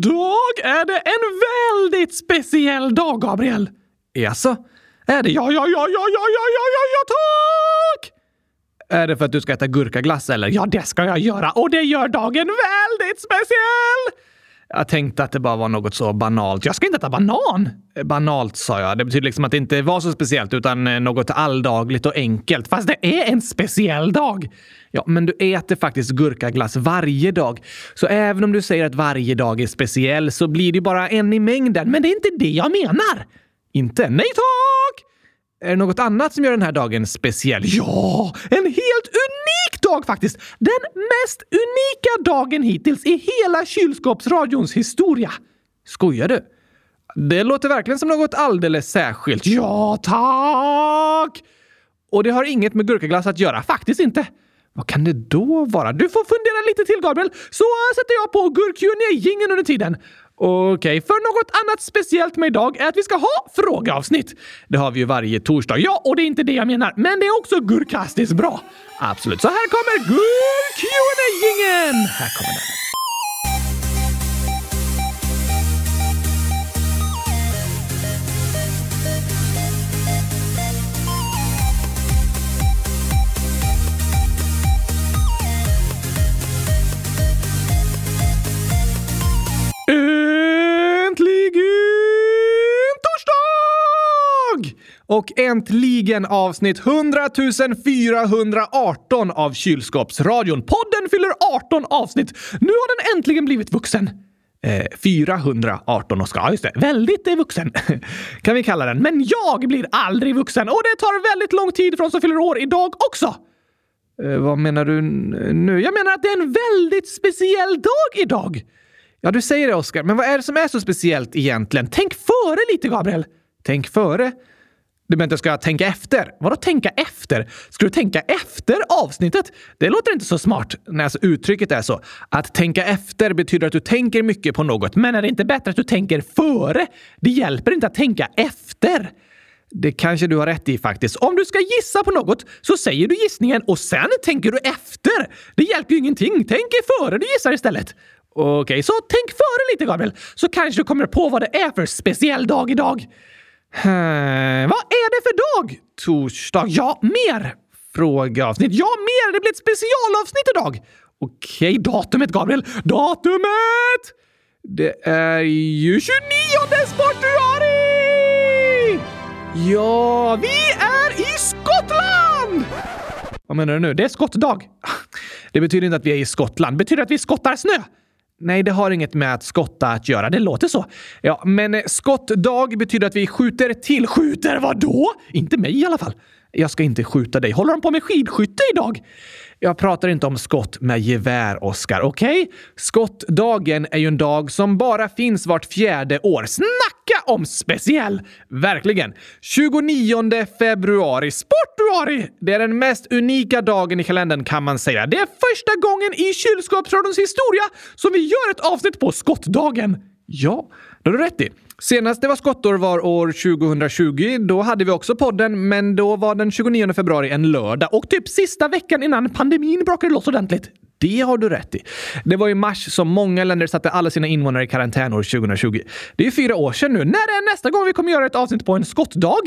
Idag är det en väldigt speciell dag, Gabriel. Jaså? Är det? Ja, ja, ja, ja, ja, ja, ja, ja, ja, tack! Är det för att du ska äta gurkaglass eller? Ja, det ska jag göra och det gör dagen väldigt speciell! Jag tänkte att det bara var något så banalt. Jag ska inte äta banan! Eh, banalt sa jag. Det betyder liksom att det inte var så speciellt utan eh, något alldagligt och enkelt. Fast det är en speciell dag! Ja, men du äter faktiskt gurkaglass varje dag. Så även om du säger att varje dag är speciell så blir det bara en i mängden. Men det är inte det jag menar! Inte? Nej tack! Är det något annat som gör den här dagen speciell? Ja, en helt unik dag faktiskt! Den mest unika dagen hittills i hela kylskåpsradions historia. Skojar du? Det låter verkligen som något alldeles särskilt. Ja, tack! Och det har inget med gurkaglass att göra. Faktiskt inte. Vad kan det då vara? Du får fundera lite till, Gabriel, så sätter jag på gurk gingen under tiden. Okej, okay, för något annat speciellt med idag är att vi ska ha frågeavsnitt. Det har vi ju varje torsdag. Ja, och det är inte det jag menar, men det är också gurkastiskt bra. Absolut, så här kommer gurk jingeln Här kommer den. TORSDAG! Och äntligen avsnitt 100 418 av Kylskåpsradion. Podden fyller 18 avsnitt. Nu har den äntligen blivit vuxen. Eh, 418 Oskar. Ja, just det. Väldigt är vuxen kan vi kalla den. Men jag blir aldrig vuxen och det tar väldigt lång tid för oss som fyller år idag också. Eh, vad menar du nu? Jag menar att det är en väldigt speciell dag idag. Ja, du säger det Oskar, men vad är det som är så speciellt egentligen? Tänk före lite, Gabriel. Tänk före? Du menar att jag ska tänka efter? Vadå tänka efter? Ska du tänka efter avsnittet? Det låter inte så smart. när alltså uttrycket är så. Att tänka efter betyder att du tänker mycket på något. Men är det inte bättre att du tänker före? Det hjälper inte att tänka efter. Det kanske du har rätt i faktiskt. Om du ska gissa på något så säger du gissningen och sen tänker du efter. Det hjälper ju ingenting. Tänk före du gissar istället. Okej, okay, så tänk före lite Gabriel, så kanske du kommer på vad det är för speciell dag idag. Hmm, vad är det för dag? Torsdag. Ja, mer frågeavsnitt. Ja, mer! Det blir ett specialavsnitt idag. Okej, datumet Gabriel. Datumet! Det är ju 29 februari! Ja, vi är i Skottland! Vad menar du nu? Det är skottdag. Det betyder inte att vi är i Skottland. Det betyder att vi skottar snö. Nej, det har inget med att skotta att göra. Det låter så. Ja, men eh, skottdag betyder att vi skjuter till. Skjuter vad då? Inte mig i alla fall. Jag ska inte skjuta dig. Håller de på med skidskytte idag? Jag pratar inte om skott med gevär, Oskar. Okej? Okay? Skottdagen är ju en dag som bara finns vart fjärde år. Snacka om speciell! Verkligen. 29 februari, sportuari! Det är den mest unika dagen i kalendern kan man säga. Det är första gången i kylskåpsradions historia som vi gör ett avsnitt på skottdagen. Ja, det har du rätt i. Senast det var skottår var år 2020. Då hade vi också podden, men då var den 29 februari en lördag och typ sista veckan innan pandemin brakade loss ordentligt. Det har du rätt i. Det var i mars som många länder satte alla sina invånare i karantän år 2020. Det är fyra år sedan nu. När är nästa gång vi kommer göra ett avsnitt på en skottdag?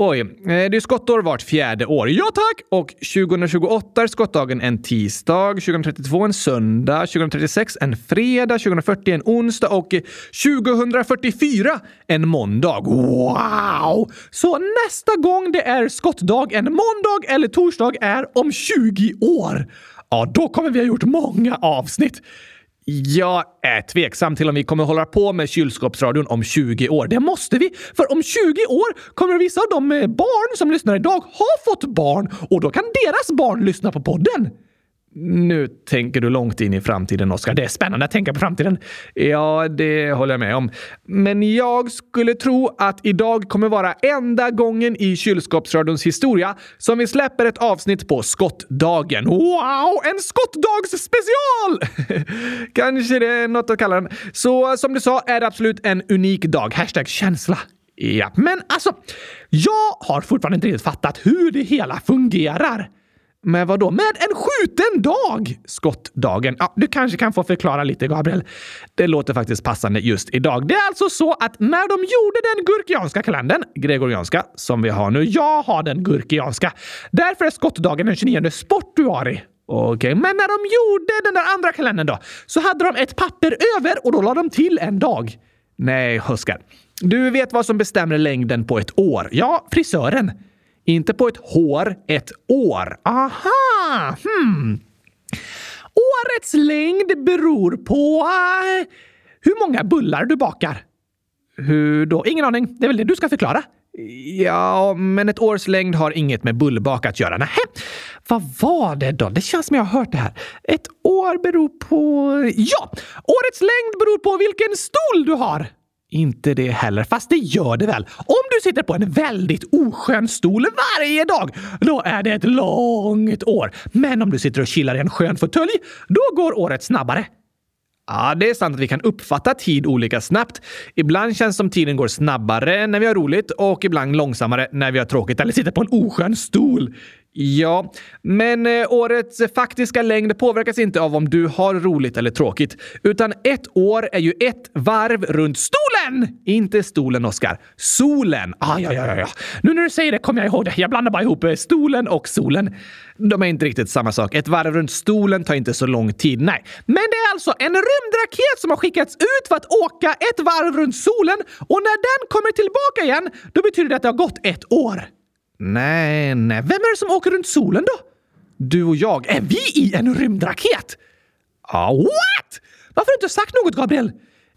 Oj, eh, det är skottår vart fjärde år. Ja tack! Och 2028 är skottdagen en tisdag, 2032 en söndag, 2036 en fredag, 2040 en onsdag och 2044 en måndag. Wow! Så nästa gång det är skottdag, en måndag eller torsdag är om 20 år. Ja, då kommer vi ha gjort många avsnitt. Jag är tveksam till om vi kommer hålla på med kylskåpsradion om 20 år. Det måste vi, för om 20 år kommer vissa av de eh, barn som lyssnar idag ha fått barn och då kan deras barn lyssna på podden. Nu tänker du långt in i framtiden, Oskar. Det är spännande att tänka på framtiden. Ja, det håller jag med om. Men jag skulle tro att idag kommer vara enda gången i kylskåpsradions historia som vi släpper ett avsnitt på skottdagen. Wow! En skottdagsspecial! Kanske det är något att kalla den. Så som du sa är det absolut en unik dag. Hashtag känsla. Ja, men alltså, jag har fortfarande inte riktigt fattat hur det hela fungerar. Med vad då? Med en skjuten dag! Skottdagen. Ja, du kanske kan få förklara lite, Gabriel. Det låter faktiskt passande just idag. Det är alltså så att när de gjorde den gurkianska kalendern, gregorianska, som vi har nu, jag har den gurkianska. Därför är skottdagen den 29 sportuari. Okej, okay. men när de gjorde den där andra kalendern då, så hade de ett papper över och då la de till en dag. Nej, Oskar. Du vet vad som bestämmer längden på ett år? Ja, frisören. Inte på ett hår, ett år. Aha! Hmm. Årets längd beror på uh, hur många bullar du bakar. Hur då? Ingen aning. Det är väl det du ska förklara? Ja, men ett års längd har inget med bullbak att göra. Nähä. Vad var det då? Det känns som jag har hört det här. Ett år beror på... Ja! Årets längd beror på vilken stol du har. Inte det heller, fast det gör det väl. Om du sitter på en väldigt oskön stol varje dag, då är det ett långt år. Men om du sitter och chillar i en skön fåtölj, då går året snabbare. Ja, det är sant att vi kan uppfatta tid olika snabbt. Ibland känns det som tiden går snabbare när vi har roligt och ibland långsammare när vi har tråkigt eller sitter på en oskön stol. Ja, men eh, årets faktiska längd påverkas inte av om du har roligt eller tråkigt. Utan ett år är ju ett varv runt stolen! Inte stolen, Oskar. Solen! Ah, ja, ja, ja. Nu när du säger det kommer jag ihåg det. Jag blandar bara ihop eh, stolen och solen. De är inte riktigt samma sak. Ett varv runt stolen tar inte så lång tid, nej. Men det är alltså en rymdraket som har skickats ut för att åka ett varv runt solen och när den kommer tillbaka igen, då betyder det att det har gått ett år. Nej, nej. Vem är det som åker runt solen då? Du och jag. Är vi i en rymdraket? Ah, what? Varför har du inte sagt något, Gabriel?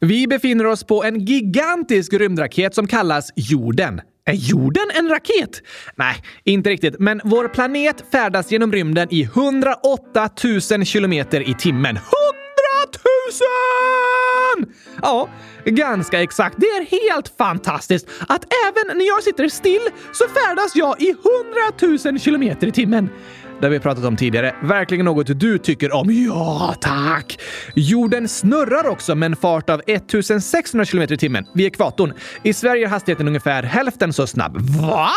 Vi befinner oss på en gigantisk rymdraket som kallas jorden. Är jorden en raket? Nej, inte riktigt. Men vår planet färdas genom rymden i 108 000 kilometer i timmen. 100 000! Ja, ganska exakt. Det är helt fantastiskt att även när jag sitter still så färdas jag i 100 000 kilometer i timmen. Det har vi pratat om tidigare. Verkligen något du tycker om? Ja, tack! Jorden snurrar också med en fart av 1600 km i timmen vid ekvatorn. I Sverige är hastigheten ungefär hälften så snabb. Va?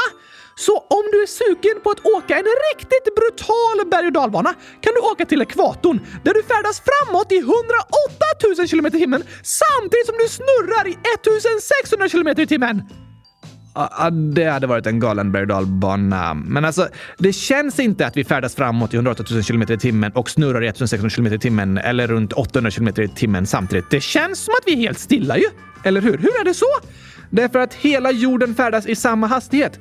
Så om du är sugen på att åka en riktigt brutal berg och dalbana kan du åka till ekvatorn där du färdas framåt i 108 000 km i timmen samtidigt som du snurrar i 1600 km i timmen. Ja, det hade varit en galen berg dalbana. Men alltså, det känns inte att vi färdas framåt i 108 000 km i timmen och snurrar i 1600 km i timmen eller runt 800 km i timmen samtidigt. Det känns som att vi är helt stilla ju. Eller hur? Hur är det så? Därför att hela jorden färdas i samma hastighet.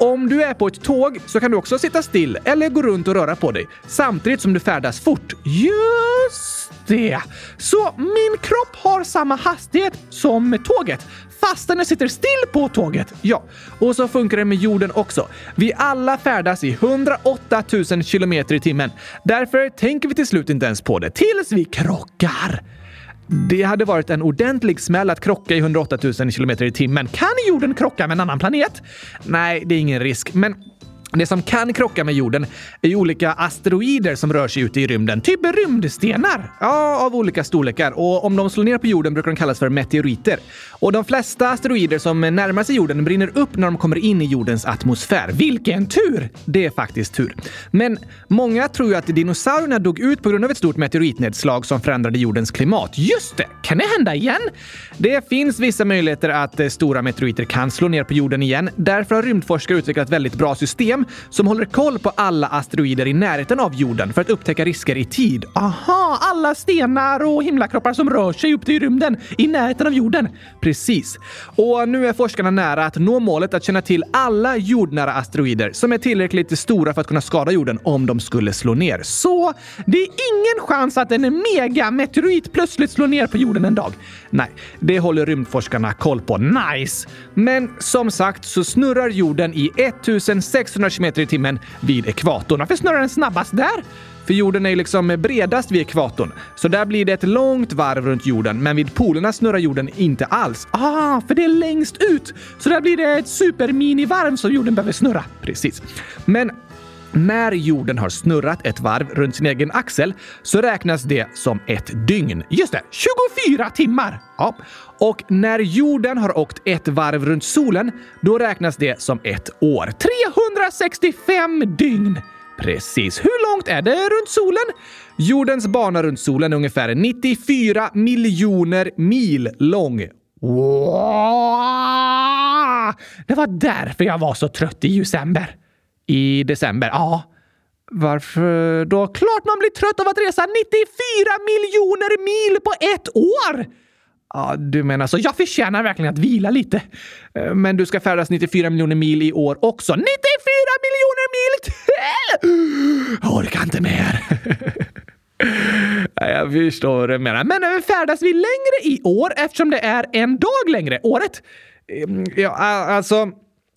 Om du är på ett tåg så kan du också sitta still eller gå runt och röra på dig samtidigt som du färdas fort. Just det! Så min kropp har samma hastighet som tåget fastän jag sitter still på tåget. Ja, och så funkar det med jorden också. Vi alla färdas i 108 000 kilometer i timmen. Därför tänker vi till slut inte ens på det tills vi krockar. Det hade varit en ordentlig smäll att krocka i 108 000 km i timmen. Kan jorden krocka med en annan planet? Nej, det är ingen risk, men det som kan krocka med jorden är olika asteroider som rör sig ute i rymden. Typ rymdstenar. Ja, av olika storlekar. Och om de slår ner på jorden brukar de kallas för meteoriter. Och de flesta asteroider som närmar sig jorden brinner upp när de kommer in i jordens atmosfär. Vilken tur! Det är faktiskt tur. Men många tror ju att dinosaurierna dog ut på grund av ett stort meteoritnedslag som förändrade jordens klimat. Just det! Kan det hända igen? Det finns vissa möjligheter att eh, stora meteoriter kan slå ner på jorden igen. Därför har rymdforskare utvecklat väldigt bra system som håller koll på alla asteroider i närheten av jorden för att upptäcka risker i tid. Aha, alla stenar och himlakroppar som rör sig upp till rymden i närheten av jorden. Precis. Och nu är forskarna nära att nå målet att känna till alla jordnära asteroider som är tillräckligt stora för att kunna skada jorden om de skulle slå ner. Så det är ingen chans att en megameteorit plötsligt slår ner på jorden en dag. Nej, det håller rymdforskarna koll på. Nice! Men som sagt så snurrar jorden i 1600 km i timmen vid ekvatorn. Varför snurrar den snabbast där? För jorden är ju liksom bredast vid ekvatorn, så där blir det ett långt varv runt jorden, men vid polerna snurrar jorden inte alls. Ah, för det är längst ut! Så där blir det ett superminivarv som jorden behöver snurra. Precis. Men när jorden har snurrat ett varv runt sin egen axel så räknas det som ett dygn. Just det, 24 timmar! Ja. Och när jorden har åkt ett varv runt solen, då räknas det som ett år. 365 dygn! Precis. Hur långt är det runt solen? Jordens bana runt solen är ungefär 94 miljoner mil lång. Wow! Det var därför jag var så trött i december. I december? Ja. Varför då? Klart man blir trött av att resa 94 miljoner mil på ett år! Ja, du menar så. Jag förtjänar verkligen att vila lite. Eh, men du ska färdas 94 miljoner mil i år också. 94 miljoner mil till! Jag orkar inte mer. Jag förstår vad du menar. Men eh, färdas vi längre i år eftersom det är en dag längre året? Eh, ja, alltså...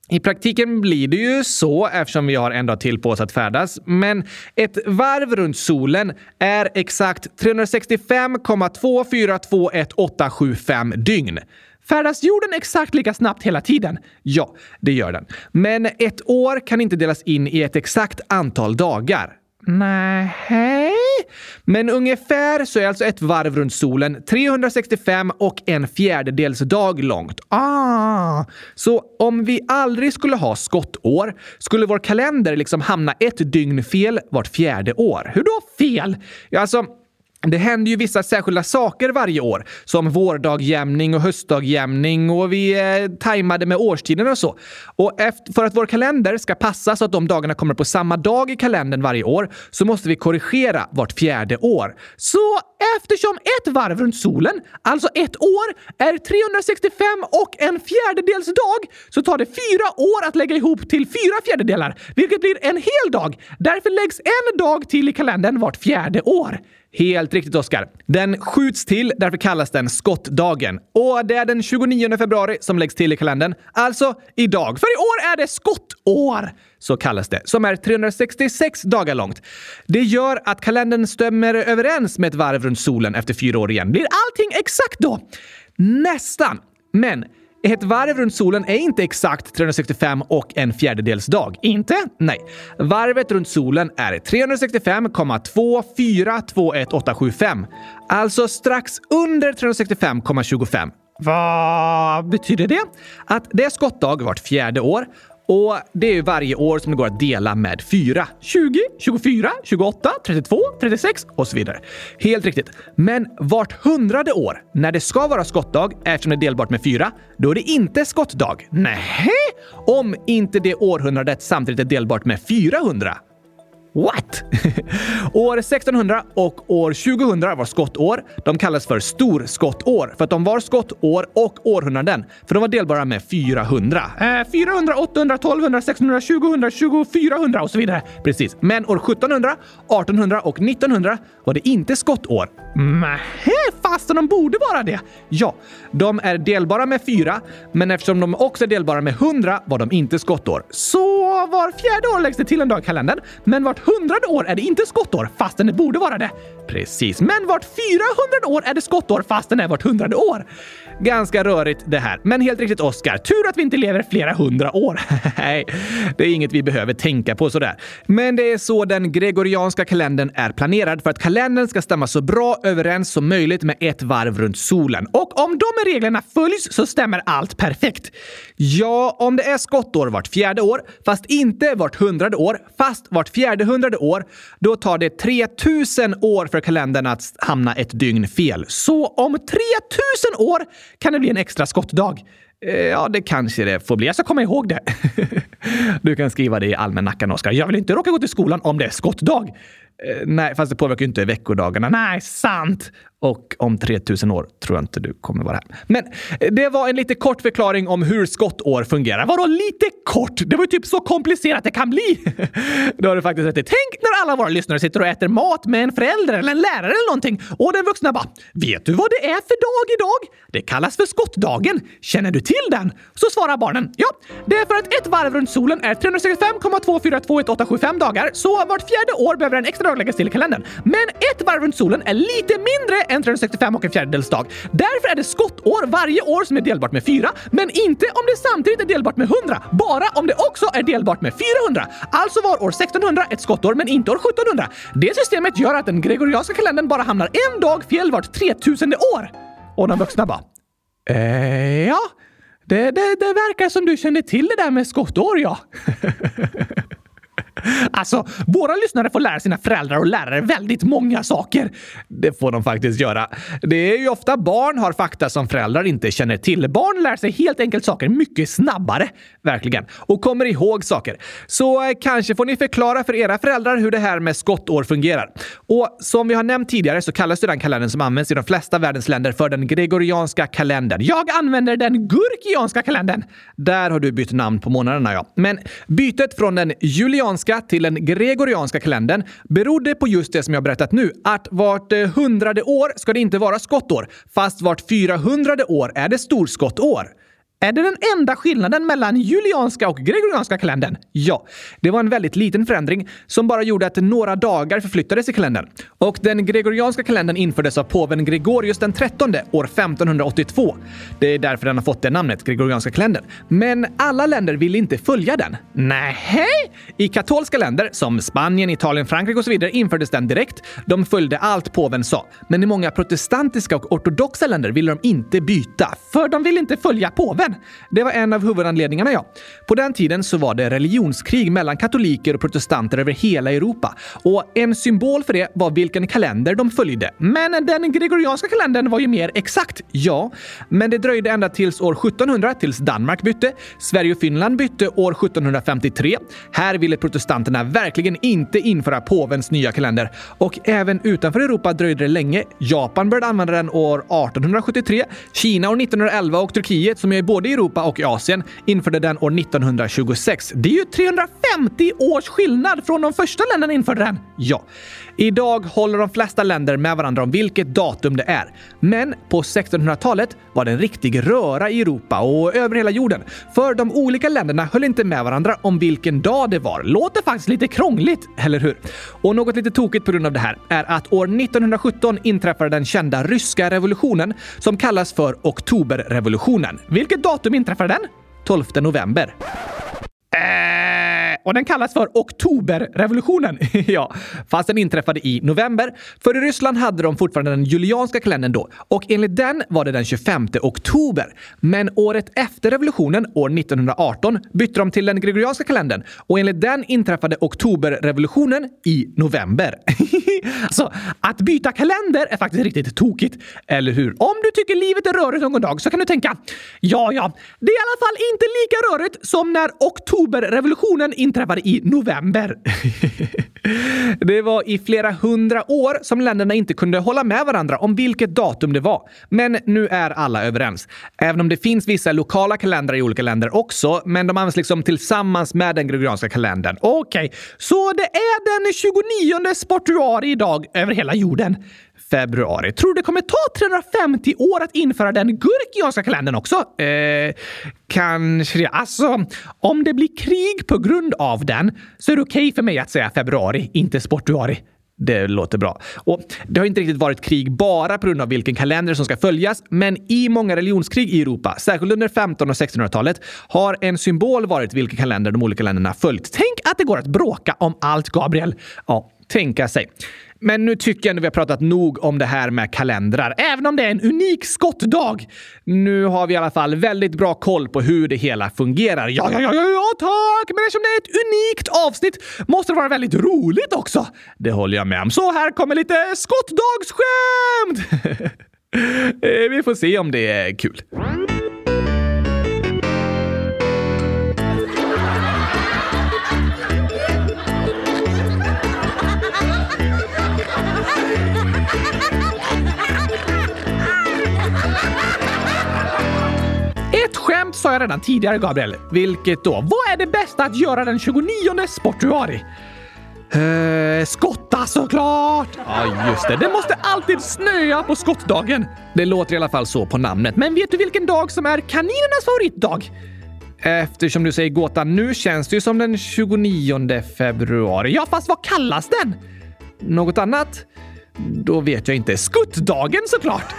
I praktiken blir det ju så eftersom vi har en dag till på oss att färdas. Men ett varv runt solen är exakt 365,2421875 dygn. Färdas jorden exakt lika snabbt hela tiden? Ja, det gör den. Men ett år kan inte delas in i ett exakt antal dagar. Nej. Men ungefär så är alltså ett varv runt solen 365 och en fjärdedels dag långt. Ah! Så om vi aldrig skulle ha skottår skulle vår kalender liksom hamna ett dygn fel vart fjärde år. Hur då fel? Ja, alltså, det händer ju vissa särskilda saker varje år, som vårdagjämning och höstdagjämning och vi är tajmade med årstiderna och så. Och efter, för att vår kalender ska passa så att de dagarna kommer på samma dag i kalendern varje år så måste vi korrigera vart fjärde år. Så eftersom ett varv runt solen, alltså ett år, är 365 och en fjärdedels dag så tar det fyra år att lägga ihop till fyra fjärdedelar, vilket blir en hel dag. Därför läggs en dag till i kalendern vart fjärde år. Helt riktigt, Oskar. Den skjuts till, därför kallas den skottdagen. Och det är den 29 februari som läggs till i kalendern. Alltså idag. För i år är det skottår! Så kallas det. Som är 366 dagar långt. Det gör att kalendern stämmer överens med ett varv runt solen efter fyra år igen. Blir allting exakt då? Nästan. Men ett varv runt solen är inte exakt 365 och en fjärdedels dag. Inte? Nej. Varvet runt solen är 365,2421875. Alltså strax under 365,25. Vad betyder det? Att det är skottdag vart fjärde år och det är ju varje år som det går att dela med 4. 20, 24, 28, 32, 36 och så vidare. Helt riktigt. Men vart hundrade år, när det ska vara skottdag eftersom det är delbart med 4, då är det inte skottdag. Nej, Om inte det århundradet samtidigt är delbart med 400. What? år 1600 och år 2000 var skottår. De kallas för storskottår för att de var skottår och århundraden. För de var delbara med 400. Eh, 400, 800, 1200, 600, 2000, 2400 och så vidare. Precis. Men år 1700, 1800 och 1900 var det inte skottår. Nähä, fastän de borde vara det. Ja, de är delbara med 4, men eftersom de också är delbara med 100 var de inte skottår. Så var fjärde år läggs det till en dag i kalendern, men vart hundrade år är det inte skottår fastän det borde vara det. Precis, men vart 400 år är det skottår fastän det är vart hundrade år. Ganska rörigt det här, men helt riktigt Oscar. Tur att vi inte lever flera hundra år. Nej, det är inget vi behöver tänka på sådär. Men det är så den gregorianska kalendern är planerad för att kalendern ska stämma så bra överens som möjligt med ett varv runt solen. Och om de reglerna följs så stämmer allt perfekt. Ja, om det är skottår vart fjärde år, fast inte vart hundrade år, fast vart fjärde hundrade år, då tar det 3000 år för kalendern att hamna ett dygn fel. Så om 3000 år kan det bli en extra skottdag. Eh, ja, det kanske det får bli. Jag ska komma ihåg det. Du kan skriva det i almanackan, Oskar. Jag vill inte råka gå till skolan om det är skottdag. Eh, nej, fast det påverkar ju inte veckodagarna. Nej, sant. Och om 3000 år tror jag inte du kommer vara här. Men eh, det var en lite kort förklaring om hur skottår fungerar. Vadå lite kort? Det var ju typ så komplicerat det kan bli. det har du faktiskt rätt i. Tänk när alla våra lyssnare sitter och äter mat med en förälder eller en lärare eller någonting och den vuxna bara “Vet du vad det är för dag idag? Det kallas för skottdagen. Känner du till den?” Så svarar barnen “Ja, det är för att ett varv runt solen är 365,2421875 dagar, så vart fjärde år behöver en extra dag läggas till i kalendern. Men ett varv runt solen är lite mindre en 365 och en fjärdedels dag. Därför är det skottår varje år som är delbart med 4, men inte om det samtidigt är delbart med 100. Bara om det också är delbart med 400. Alltså var år 1600 ett skottår, men inte år 1700. Det systemet gör att den gregorianska kalendern bara hamnar en dag fel vart 3000 år. Och de vuxna bara eh, ja, det, det, det verkar som du kände till det där med skottår, ja. alltså, våra lyssnare får lära sina föräldrar och lärare väldigt många saker. Det får de faktiskt göra. Det är ju ofta barn har fakta som föräldrar inte känner till. Barn lär sig helt enkelt saker mycket snabbare. Verkligen. Och kommer ihåg saker. Så eh, kanske får ni förklara för era föräldrar hur det här med skottår fungerar. Och som vi har nämnt tidigare så kallas den kalendern som används i de flesta världens länder för den gregorianska kalendern. Jag använder den gurkianska kalendern. Där har du bytt namn på månaderna, ja. Men bytet från den julianska till den gregorianska kalendern berodde på just det som jag berättat nu, att vart eh, hundrade år ska det inte vara skottår, fast vart fyrahundrade år är det storskottår. Är det den enda skillnaden mellan julianska och gregorianska kalendern? Ja, det var en väldigt liten förändring som bara gjorde att några dagar förflyttades i kalendern. Och den gregorianska kalendern infördes av påven Gregorius den 13 år 1582. Det är därför den har fått det namnet, gregorianska kalendern. Men alla länder ville inte följa den. Nej. I katolska länder som Spanien, Italien, Frankrike och så vidare infördes den direkt. De följde allt påven sa. Men i många protestantiska och ortodoxa länder ville de inte byta. För de ville inte följa påven men Det var en av huvudanledningarna, ja. På den tiden så var det religionskrig mellan katoliker och protestanter över hela Europa. Och en symbol för det var vilken kalender de följde. Men den gregorianska kalendern var ju mer exakt. Ja, men det dröjde ända tills år 1700 tills Danmark bytte. Sverige och Finland bytte år 1753. Här ville protestanterna verkligen inte införa påvens nya kalender. Och även utanför Europa dröjde det länge. Japan började använda den år 1873, Kina år 1911 och Turkiet, som är båda både i Europa och i Asien införde den år 1926. Det är ju 350 års skillnad från de första länderna införde den. Ja. Idag håller de flesta länder med varandra om vilket datum det är. Men på 1600-talet var det en riktig röra i Europa och över hela jorden. För de olika länderna höll inte med varandra om vilken dag det var. Låter faktiskt lite krångligt, eller hur? Och något lite tokigt på grund av det här är att år 1917 inträffade den kända ryska revolutionen som kallas för oktoberrevolutionen. Vilket datum inträffade den? 12 november. Äh, och den kallas för Oktoberrevolutionen. ja, fast den inträffade i november. För i Ryssland hade de fortfarande den julianska kalendern då och enligt den var det den 25 oktober. Men året efter revolutionen, år 1918, bytte de till den gregorianska kalendern och enligt den inträffade oktoberrevolutionen i november. alltså, att byta kalender är faktiskt riktigt tokigt, eller hur? Om du tycker livet är rörigt någon dag så kan du tänka ja, ja, det är i alla fall inte lika rörigt som när oktoberrevolutionen inträffade i november. det var i flera hundra år som länderna inte kunde hålla med varandra om vilket datum det var. Men nu är alla överens. Även om det finns vissa lokala kalendrar i olika länder också, men de används liksom tillsammans med den gregorianska kalendern. Okej, okay. så det är den 29 sportuari idag över hela jorden februari. Tror du det kommer ta 350 år att införa den gurkianska kalendern också? Eh, kanske det. Alltså, om det blir krig på grund av den så är det okej okay för mig att säga februari, inte sportuari. Det låter bra. Och Det har inte riktigt varit krig bara på grund av vilken kalender som ska följas, men i många religionskrig i Europa, särskilt under 1500 och 1600-talet, har en symbol varit vilken kalender de olika länderna följt. Tänk att det går att bråka om allt, Gabriel. Ja, tänka sig. Men nu tycker jag ändå vi har pratat nog om det här med kalendrar, även om det är en unik skottdag. Nu har vi i alla fall väldigt bra koll på hur det hela fungerar. Ja, ja, ja, ja, ja tack! Men eftersom det är ett unikt avsnitt måste det vara väldigt roligt också. Det håller jag med om. Så här kommer lite skottdagsskämt! Eh, vi får se om det är kul. Skämt sa jag redan tidigare, Gabriel. Vilket då? Vad är det bästa att göra den 29 sportuari? Eh, skotta såklart! Ja, just det. Det måste alltid snöa på skottdagen. Det låter i alla fall så på namnet. Men vet du vilken dag som är kaninernas favoritdag? Eftersom du säger gåtan nu känns det ju som den 29 februari. Ja, fast vad kallas den? Något annat? Då vet jag inte. Skuttdagen såklart!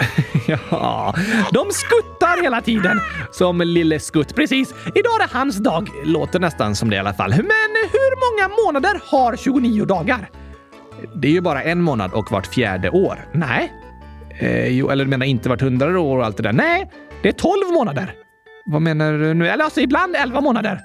ja, de skuttar hela tiden. Som Lille Skutt. Precis. Idag är hans dag. Låter nästan som det i alla fall. Men hur många månader har 29 dagar? Det är ju bara en månad och vart fjärde år. Nej. Eh, jo, eller du menar inte vart hundrade år och allt det där? Nej, det är 12 månader. Vad menar du nu? Eller alltså ibland 11 månader.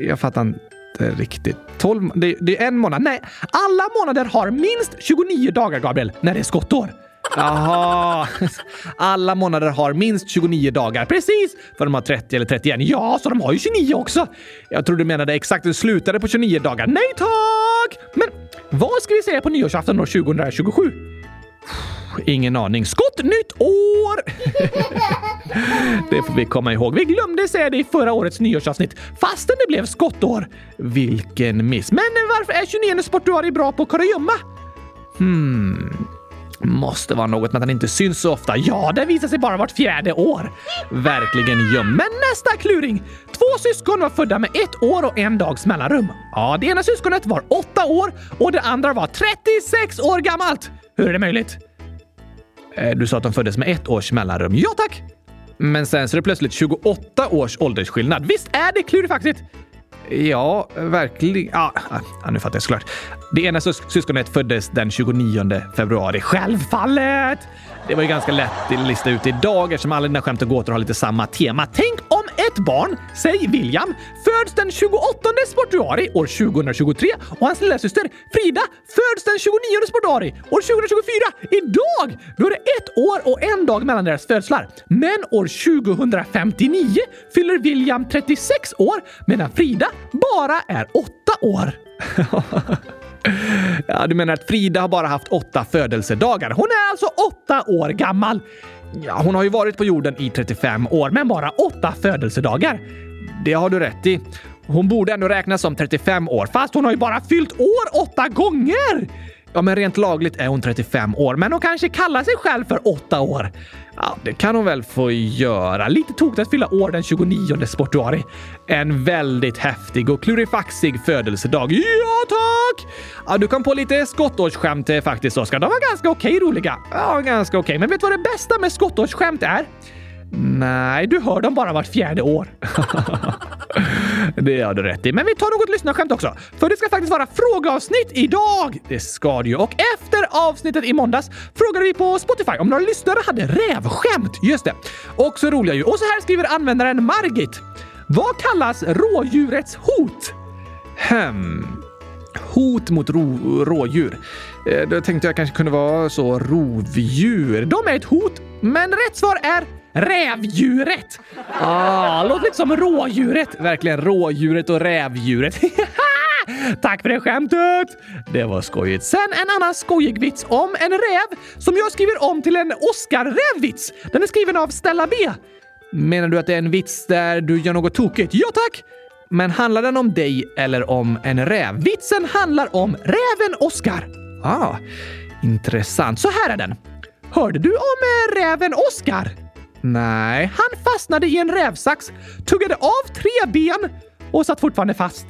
Jag fattar inte inte riktigt. 12, det, det är en månad. Nej, alla månader har minst 29 dagar, Gabriel, när det är skottår. Jaha, alla månader har minst 29 dagar. Precis! För de har 30 eller 31. Ja, så de har ju 29 också. Jag trodde du menade exakt det slutade på 29 dagar. Nej tack! Men vad ska vi säga på nyårsafton år 2027? Ingen aning. Skott nytt år! det får vi komma ihåg. Vi glömde säga det i förra årets nyårsavsnitt, fastän det blev skottår. Vilken miss. Men varför är 29 sportuari bra på kurragömma? Hmm. Måste vara något med att han inte syns så ofta. Ja, det visar sig bara vart fjärde år. Verkligen göm. Men nästa kluring! Två syskon var födda med ett år och en dags mellanrum. Ja, det ena syskonet var åtta år och det andra var 36 år gammalt. Hur är det möjligt? Eh, du sa att de föddes med ett års mellanrum. Ja, tack! Men sen så är det plötsligt 28 års åldersskillnad. Visst är det klurifaxigt? Ja, verkligen. Ja, ah, ah, nu fattar jag såklart. Det ena sys syskonet föddes den 29 februari. Självfallet! Det var ju ganska lätt att lista ut idag eftersom alla dina skämt och gåtor har lite samma tema. Tänk om ett barn, säg William, föds den 28 sportuari år 2023 och hans lillasyster Frida föds den 29 sportuari år 2024. Idag! Då är det ett år och en dag mellan deras födslar. Men år 2059 fyller William 36 år medan Frida bara är 8 år. Ja, du menar att Frida har bara haft åtta födelsedagar. Hon är alltså åtta år gammal. Ja, hon har ju varit på jorden i 35 år, men bara åtta födelsedagar. Det har du rätt i. Hon borde ändå räknas som 35 år, fast hon har ju bara fyllt år åtta gånger! Ja, men rent lagligt är hon 35 år, men hon kanske kallar sig själv för 8 år. Ja, det kan hon väl få göra. Lite tokigt att fylla år den 29 sportuari. En väldigt häftig och klurifaxig födelsedag. Ja, tack! Ja, du kom på lite skottårsskämt eh, faktiskt, Oskar. De var ganska okej okay, roliga. Ja, ganska okej. Okay. Men vet du vad det bästa med skottårsskämt är? Nej, du hör dem bara vart fjärde år. det har du rätt i. Men vi tar något lyssnarskämt också. För det ska faktiskt vara frågeavsnitt idag! Det ska det ju. Och efter avsnittet i måndags frågade vi på Spotify om några lyssnare hade rävskämt. Just det. Också roliga ju. Och så här skriver användaren Margit. Vad kallas rådjurets hot? Hmm. Hot mot ro rådjur. Eh, då tänkte jag kanske kunde vara så rovdjur. De är ett hot, men rätt svar är Rävdjuret! Ah, låter lite som rådjuret. Verkligen rådjuret och rävdjuret. Tack för det skämtet! Det var skojigt. Sen en annan skojig vits om en räv som jag skriver om till en Oscar-rävvits. Den är skriven av Stella B. Menar du att det är en vits där du gör något tokigt? Ja tack! Men handlar den om dig eller om en räv? Vitsen handlar om räven Oscar. Ah, intressant. Så här är den. Hörde du om eh, räven Oscar? Nej. Han fastnade i en rävsax, tuggade av tre ben och satt fortfarande fast.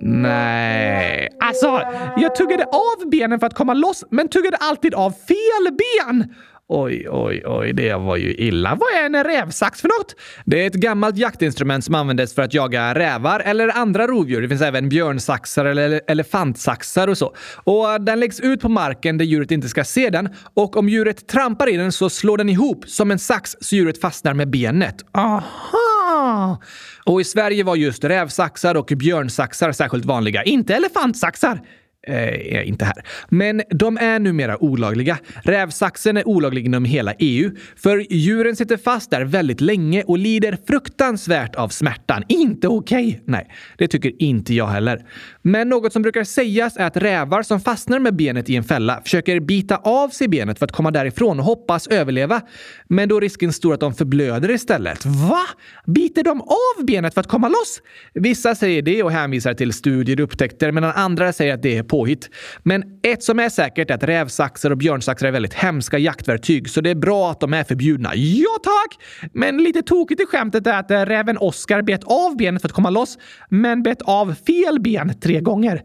Nej. Alltså, jag tuggade av benen för att komma loss, men tuggade alltid av fel ben. Oj, oj, oj, det var ju illa. Vad är en rävsax för något? Det är ett gammalt jaktinstrument som användes för att jaga rävar eller andra rovdjur. Det finns även björnsaxar eller elefantsaxar och så. Och den läggs ut på marken där djuret inte ska se den och om djuret trampar i den så slår den ihop som en sax så djuret fastnar med benet. Aha! Och i Sverige var just rävsaxar och björnsaxar särskilt vanliga, inte elefantsaxar. Eh, inte här. Men de är numera olagliga. Rävsaxen är olaglig inom hela EU, för djuren sitter fast där väldigt länge och lider fruktansvärt av smärtan. Inte okej! Okay. Nej, det tycker inte jag heller. Men något som brukar sägas är att rävar som fastnar med benet i en fälla försöker bita av sig benet för att komma därifrån och hoppas överleva. Men då är risken stor att de förblöder istället. Va? Biter de av benet för att komma loss? Vissa säger det och hänvisar till studier och upptäckter medan andra säger att det är påhitt. Men ett som är säkert är att rävsaxar och björnsaxar är väldigt hemska jaktverktyg, så det är bra att de är förbjudna. Ja tack! Men lite tokigt i skämtet är att eh, räven Oscar bet av benet för att komma loss, men bet av fel ben tre gånger.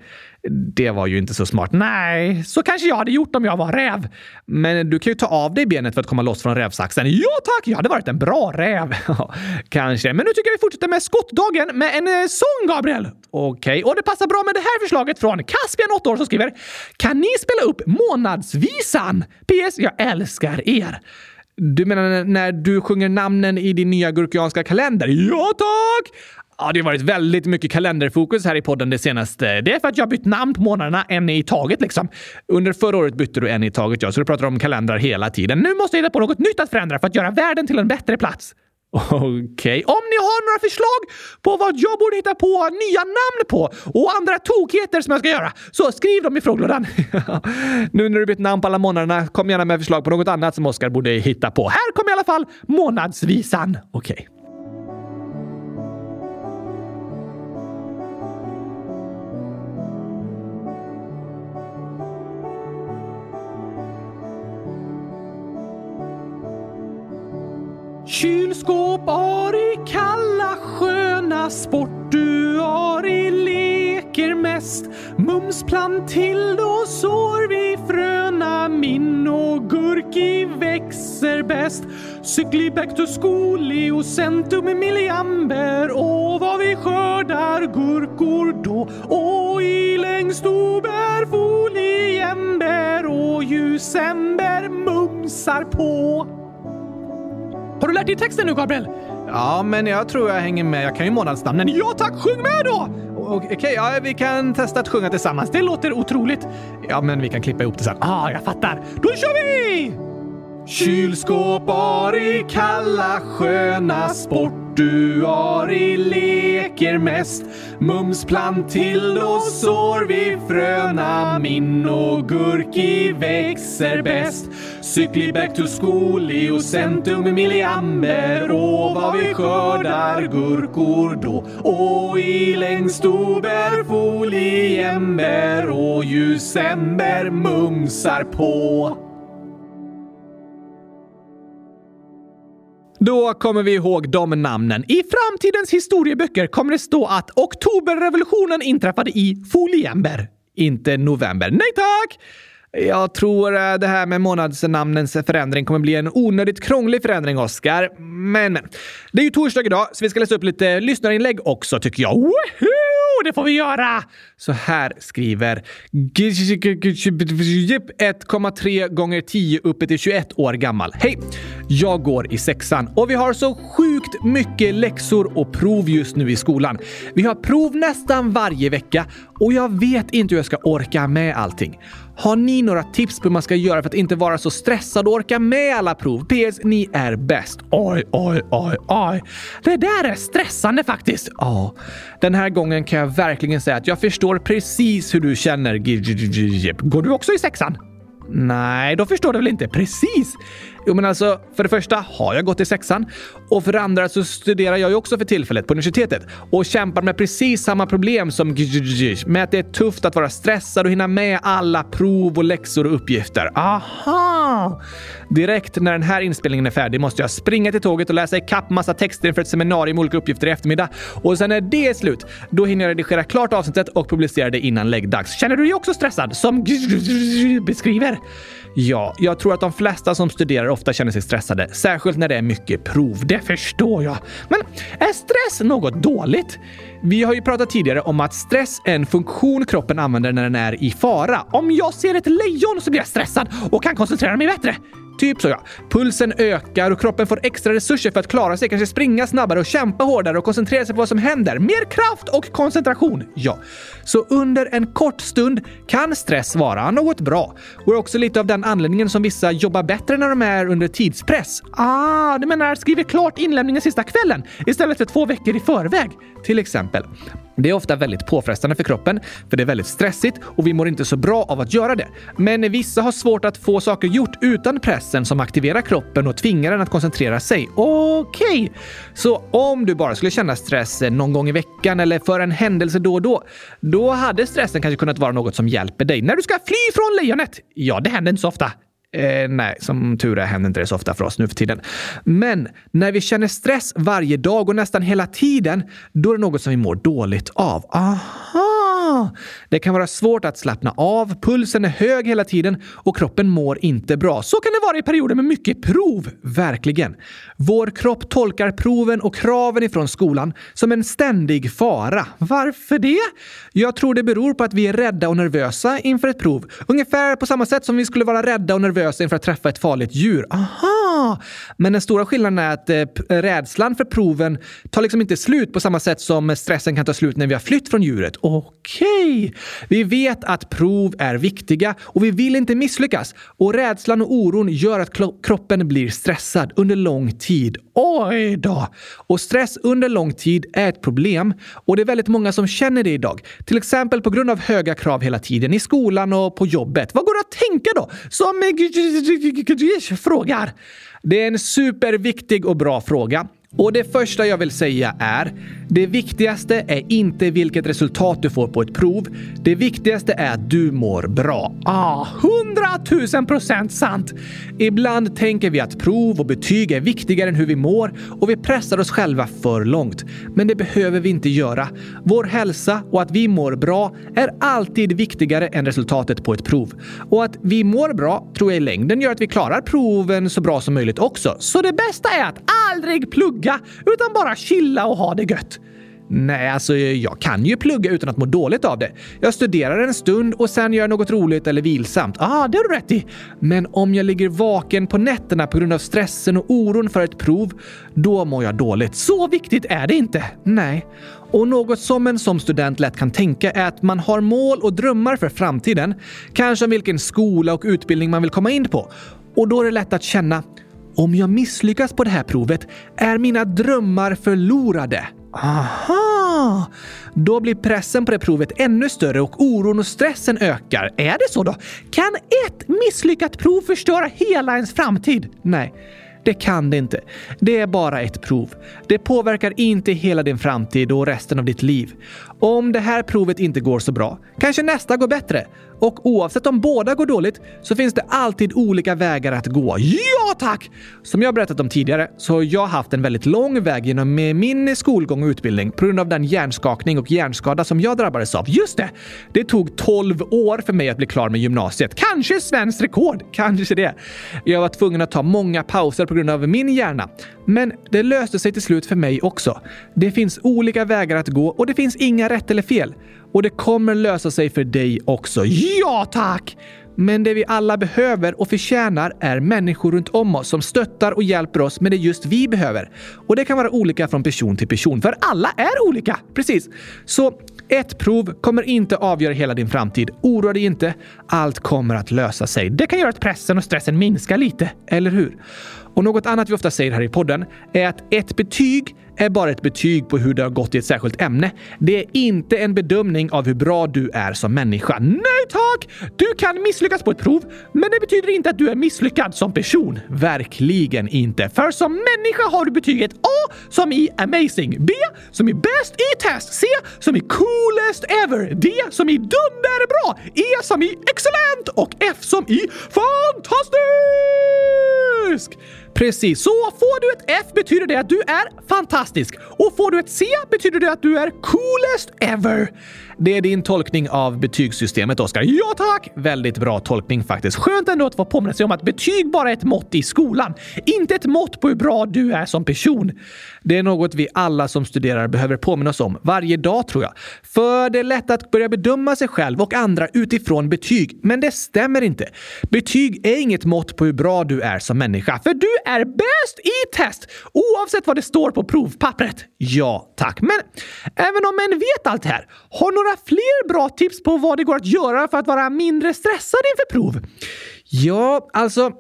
Det var ju inte så smart. Nej, så kanske jag hade gjort om jag var räv. Men du kan ju ta av dig benet för att komma loss från rävsaxen. Ja tack, jag hade varit en bra räv. kanske. Men nu tycker jag vi fortsätter med skottdagen med en eh, sång, Gabriel. Okej, okay. och det passar bra med det här förslaget från Caspian, 8 år, som skriver Kan ni spela upp månadsvisan? PS. Jag älskar er. Du menar när du sjunger namnen i din nya gurkianska kalender? Ja tack! Ja, det har varit väldigt mycket kalenderfokus här i podden det senaste. Det är för att jag bytt namn på månaderna en i taget liksom. Under förra året bytte du en i taget, ja, så du pratar om kalendrar hela tiden. Nu måste jag hitta på något nytt att förändra för att göra världen till en bättre plats. Okej. Okay. Om ni har några förslag på vad jag borde hitta på nya namn på och andra tokigheter som jag ska göra, så skriv dem i frågelådan. nu när du bytt namn på alla månaderna, kom gärna med förslag på något annat som Oskar borde hitta på. Här kommer i alla fall månadsvisan. Okej. Okay. Kylskåp, har I kalla sköna sport du har I leker mest. Mums då sår vi fröna min och gurki växer bäst. Cykli back och milliamber och vad vi skördar gurkor då och i längst ober foliember och ljusember mumsar på. Har du lärt dig texten nu, Gabriel? Ja, men jag tror jag hänger med. Jag kan ju månadsnamnen. Ja tack, sjung med då! Okej, okay, ja, vi kan testa att sjunga tillsammans. Det låter otroligt. Ja, men vi kan klippa ihop det sen. Ah, jag fattar. Då kör vi! Kylskåp, i kalla sköna sport du Ari leker mest. Mums då sår vi fröna min och gurki växer bäst. Cykli back to skoli och centum milliamber och vad vi skördar gurkor då. Och i längst ober foliember och ljusember mumsar på. Då kommer vi ihåg de namnen. I framtidens historieböcker kommer det stå att oktoberrevolutionen inträffade i foliember, inte november. Nej tack! Jag tror eh, det här med månadsnamnens förändring kommer bli en onödigt krånglig förändring, Oskar. Men, men. Det är ju torsdag idag, så vi ska läsa upp lite lyssnarinlägg också, tycker jag. Woohoo! det får vi göra! Så här skriver 1,3 gånger 10 uppe till 21 år gammal. Hej! Jag går i sexan och vi har så sjukt mycket läxor och prov just nu i skolan. Vi har prov nästan varje vecka och jag vet inte hur jag ska orka med allting. Har ni några tips på hur man ska göra för att inte vara så stressad och orka med alla prov? PS. Ni är bäst. Oj, oj, oj, oj. Det där är stressande faktiskt. Ja, den här gången kan jag verkligen säga att jag förstår precis hur du känner. Går du också i sexan? Nej, då förstår du väl inte precis? Jo, men alltså, för det första har jag gått i sexan och för det andra så studerar jag ju också för tillfället på universitetet och kämpar med precis samma problem som med att det är tufft att vara stressad och hinna med alla prov och läxor och uppgifter. Aha! Direkt när den här inspelningen är färdig måste jag springa till tåget och läsa ikapp massa texter inför ett seminarium med olika uppgifter i eftermiddag. Och sen när det är slut, då hinner jag redigera klart avsnittet och publicera det innan läggdags. Känner du dig också stressad? Som beskriver? Ja, jag tror att de flesta som studerar ofta känner sig stressade, särskilt när det är mycket prov. Det förstår jag. Men är stress något dåligt? Vi har ju pratat tidigare om att stress är en funktion kroppen använder när den är i fara. Om jag ser ett lejon så blir jag stressad och kan koncentrera mig bättre. Typ så ja. Pulsen ökar och kroppen får extra resurser för att klara sig, kanske springa snabbare och kämpa hårdare och koncentrera sig på vad som händer. Mer kraft och koncentration. Ja. Så under en kort stund kan stress vara något bra. Och är också lite av den anledningen som vissa jobbar bättre när de är under tidspress. Ah, du menar skriver klart inlämningen sista kvällen istället för två veckor i förväg? Till exempel. Det är ofta väldigt påfrestande för kroppen, för det är väldigt stressigt och vi mår inte så bra av att göra det. Men vissa har svårt att få saker gjort utan pressen som aktiverar kroppen och tvingar den att koncentrera sig. Okej! Okay. Så om du bara skulle känna stress någon gång i veckan eller för en händelse då och då, då hade stressen kanske kunnat vara något som hjälper dig när du ska fly från lejonet. Ja, det händer inte så ofta. Eh, nej, som tur är händer inte det så ofta för oss nu för tiden. Men när vi känner stress varje dag och nästan hela tiden, då är det något som vi mår dåligt av. Aha! Det kan vara svårt att slappna av, pulsen är hög hela tiden och kroppen mår inte bra. Så kan det vara i perioder med mycket prov. Verkligen. Vår kropp tolkar proven och kraven ifrån skolan som en ständig fara. Varför det? Jag tror det beror på att vi är rädda och nervösa inför ett prov. Ungefär på samma sätt som vi skulle vara rädda och nervösa inför att träffa ett farligt djur. Aha! Men den stora skillnaden är att eh, rädslan för proven tar liksom inte slut på samma sätt som stressen kan ta slut när vi har flytt från djuret. Okej! Okay. Vi vet att prov är viktiga och vi vill inte misslyckas. Och rädslan och oron gör att kroppen blir stressad under lång tid. Oj då! Och stress under lång tid är ett problem och det är väldigt många som känner det idag. Till exempel på grund av höga krav hela tiden i skolan och på jobbet. Vad går det att tänka då? Som frågar. Det är en superviktig och bra fråga. Och det första jag vill säga är, det viktigaste är inte vilket resultat du får på ett prov. Det viktigaste är att du mår bra. Ah, hundratusen procent sant! Ibland tänker vi att prov och betyg är viktigare än hur vi mår och vi pressar oss själva för långt. Men det behöver vi inte göra. Vår hälsa och att vi mår bra är alltid viktigare än resultatet på ett prov. Och att vi mår bra tror jag i längden gör att vi klarar proven så bra som möjligt också. Så det bästa är att aldrig plugga plugga, utan bara chilla och ha det gött. Nej, alltså jag kan ju plugga utan att må dåligt av det. Jag studerar en stund och sen gör jag något roligt eller vilsamt. ah, det har du rätt i. Men om jag ligger vaken på nätterna på grund av stressen och oron för ett prov, då mår jag dåligt. Så viktigt är det inte. Nej. Och något som en som student lätt kan tänka är att man har mål och drömmar för framtiden. Kanske om vilken skola och utbildning man vill komma in på. Och då är det lätt att känna om jag misslyckas på det här provet är mina drömmar förlorade. Aha! Då blir pressen på det provet ännu större och oron och stressen ökar. Är det så då? Kan ett misslyckat prov förstöra hela ens framtid? Nej. Det kan det inte. Det är bara ett prov. Det påverkar inte hela din framtid och resten av ditt liv. Om det här provet inte går så bra, kanske nästa går bättre. Och oavsett om båda går dåligt så finns det alltid olika vägar att gå. Ja tack! Som jag berättat om tidigare så har jag haft en väldigt lång väg genom min skolgång och utbildning på grund av den hjärnskakning och hjärnskada som jag drabbades av. Just det! Det tog 12 år för mig att bli klar med gymnasiet. Kanske svenskt rekord! Kanske det. Jag var tvungen att ta många pauser på grund av min hjärna. Men det löste sig till slut för mig också. Det finns olika vägar att gå och det finns inga rätt eller fel. Och det kommer lösa sig för dig också. Ja, tack! Men det vi alla behöver och förtjänar är människor runt om oss som stöttar och hjälper oss med det just vi behöver. Och det kan vara olika från person till person, för alla är olika. Precis. Så ett prov kommer inte avgöra hela din framtid. Oroa dig inte. Allt kommer att lösa sig. Det kan göra att pressen och stressen minskar lite, eller hur? Och något annat vi ofta säger här i podden är att ett betyg är bara ett betyg på hur det har gått i ett särskilt ämne. Det är inte en bedömning av hur bra du är som människa. Nej tack! Du kan misslyckas på ett prov, men det betyder inte att du är misslyckad som person. Verkligen inte. För som människa har du betyget A som i amazing, B som i best i test, C som i coolest ever, D som i dunderbra, E som i excellent och F som i fantastisk! Precis, så får du ett F betyder det att du är fantastisk och får du ett C betyder det att du är coolest ever. Det är din tolkning av betygssystemet, Oskar. Ja, tack! Väldigt bra tolkning faktiskt. Skönt ändå att få påminna sig om att betyg bara är ett mått i skolan, inte ett mått på hur bra du är som person. Det är något vi alla som studerar behöver påminna oss om varje dag, tror jag. För det är lätt att börja bedöma sig själv och andra utifrån betyg, men det stämmer inte. Betyg är inget mått på hur bra du är som människa, för du är bäst i test oavsett vad det står på provpappret. Ja, tack. Men även om en vet allt det här, har några fler bra tips på vad det går att göra för att vara mindre stressad inför prov? Ja, alltså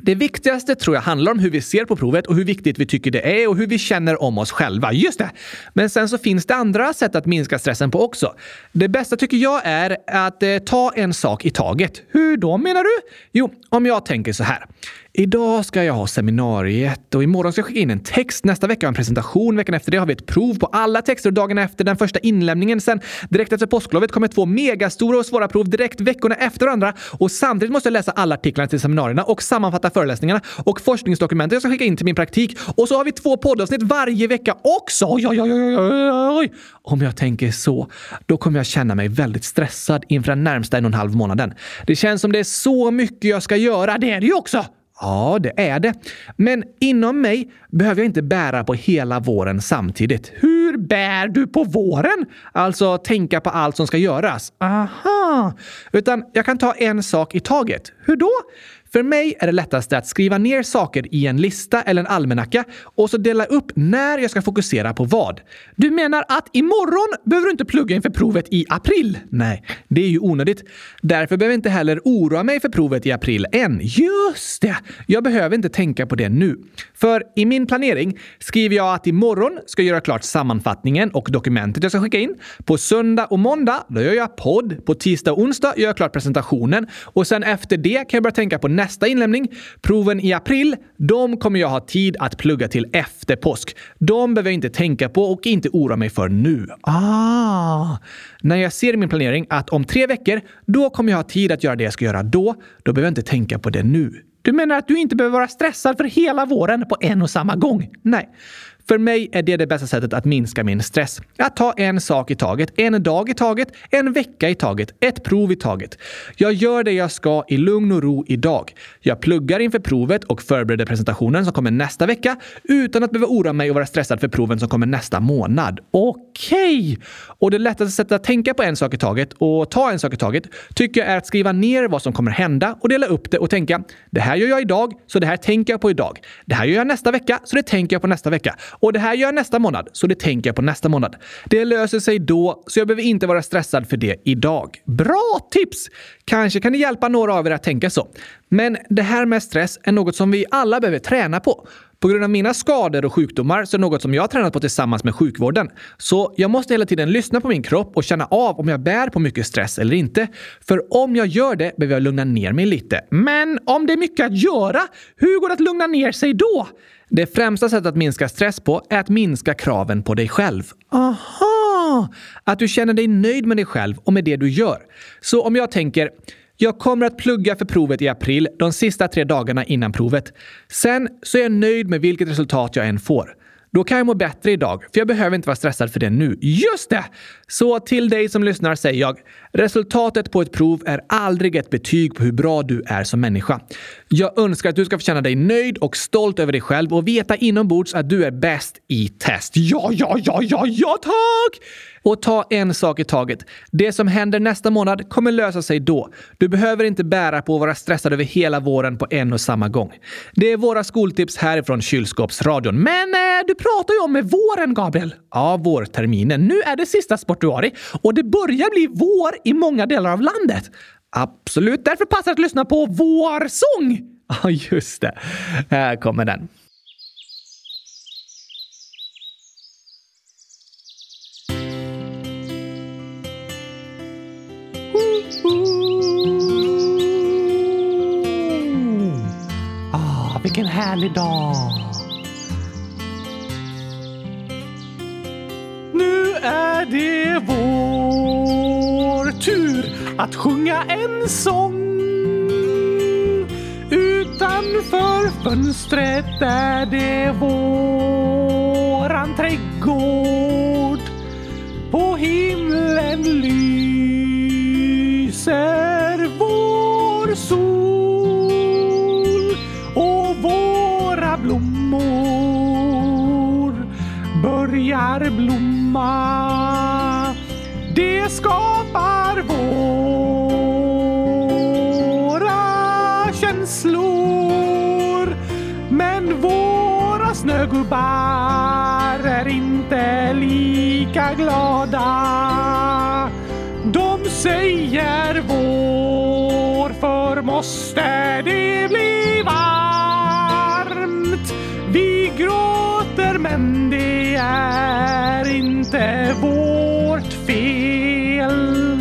det viktigaste tror jag handlar om hur vi ser på provet och hur viktigt vi tycker det är och hur vi känner om oss själva. Just det! Men sen så finns det andra sätt att minska stressen på också. Det bästa tycker jag är att eh, ta en sak i taget. Hur då menar du? Jo, om jag tänker så här. Idag ska jag ha seminariet och imorgon ska jag skicka in en text. Nästa vecka har jag en presentation. Veckan efter det har vi ett prov på alla texter och dagen efter den första inlämningen. Sen direkt efter påsklovet kommer två megastora och svåra prov direkt veckorna efter varandra. Och samtidigt måste jag läsa alla artiklarna till seminarierna och sammanfatta föreläsningarna och forskningsdokumenten jag ska skicka in till min praktik. Och så har vi två poddavsnitt varje vecka också. Oj, oj, oj, oj, oj. Om jag tänker så, då kommer jag känna mig väldigt stressad inför den närmsta en och en halv månaden. Det känns som det är så mycket jag ska göra. Det är det ju också! Ja, det är det. Men inom mig behöver jag inte bära på hela våren samtidigt. Hur bär du på våren? Alltså tänka på allt som ska göras. Aha! Utan jag kan ta en sak i taget. Hur då? För mig är det lättaste att skriva ner saker i en lista eller en almanacka och så dela upp när jag ska fokusera på vad. Du menar att imorgon behöver du inte plugga inför provet i april? Nej, det är ju onödigt. Därför behöver jag inte heller oroa mig för provet i april än. Just det! Jag behöver inte tänka på det nu. För i min planering skriver jag att imorgon ska jag göra klart sammanfattningen och dokumentet jag ska skicka in. På söndag och måndag, då gör jag podd. På tisdag och onsdag gör jag klart presentationen. Och sen efter det kan jag börja tänka på nästa inlämning. Proven i april, de kommer jag ha tid att plugga till efter påsk. De behöver jag inte tänka på och inte oroa mig för nu. Ah! När jag ser i min planering att om tre veckor, då kommer jag ha tid att göra det jag ska göra då. Då behöver jag inte tänka på det nu. Du menar att du inte behöver vara stressad för hela våren på en och samma gång? Nej. För mig är det det bästa sättet att minska min stress. Att ta en sak i taget, en dag i taget, en vecka i taget, ett prov i taget. Jag gör det jag ska i lugn och ro idag. Jag pluggar inför provet och förbereder presentationen som kommer nästa vecka utan att behöva oroa mig och vara stressad för proven som kommer nästa månad. Okej! Okay. Och det lättaste sättet att tänka på en sak i taget och ta en sak i taget tycker jag är att skriva ner vad som kommer hända och dela upp det och tänka det här gör jag idag, så det här tänker jag på idag. Det här gör jag nästa vecka, så det tänker jag på nästa vecka. Och det här gör jag nästa månad, så det tänker jag på nästa månad. Det löser sig då, så jag behöver inte vara stressad för det idag. Bra tips! Kanske kan det hjälpa några av er att tänka så. Men det här med stress är något som vi alla behöver träna på. På grund av mina skador och sjukdomar så är det något som jag har tränat på tillsammans med sjukvården. Så jag måste hela tiden lyssna på min kropp och känna av om jag bär på mycket stress eller inte. För om jag gör det behöver jag lugna ner mig lite. Men om det är mycket att göra, hur går det att lugna ner sig då? Det främsta sättet att minska stress på är att minska kraven på dig själv. Aha! Att du känner dig nöjd med dig själv och med det du gör. Så om jag tänker jag kommer att plugga för provet i april, de sista tre dagarna innan provet. Sen så är jag nöjd med vilket resultat jag än får. Då kan jag må bättre idag, för jag behöver inte vara stressad för det nu. Just det! Så till dig som lyssnar säger jag, resultatet på ett prov är aldrig ett betyg på hur bra du är som människa. Jag önskar att du ska få känna dig nöjd och stolt över dig själv och veta inombords att du är bäst i test. Ja, ja, ja, ja, ja, tack! Och ta en sak i taget. Det som händer nästa månad kommer lösa sig då. Du behöver inte bära på att vara stressad över hela våren på en och samma gång. Det är våra skoltips härifrån Kylskåpsradion. Men eh, du pratar ju om med våren, Gabriel. Ja, vårterminen. Nu är det sista sportuari och det börjar bli vår i många delar av landet. Absolut, därför passar det att lyssna på vår sång. Ja, just det. Här kommer den. Härlig dag! Nu är det vår tur att sjunga en sång. Utanför fönstret är det våran trädgård. På himlen lyser är blomma. Det skapar våra känslor. Men våra snögubbar är inte lika glada. De säger vår, för måste är inte vårt fel.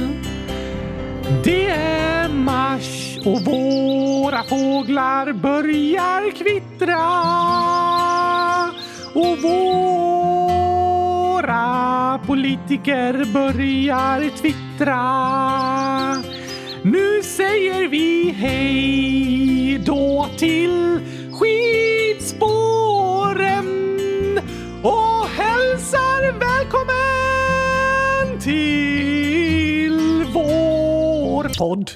Det är mars och våra fåglar börjar kvittra. Och våra politiker börjar twittra. Nu säger vi hej då till hälsar välkommen till vår podd.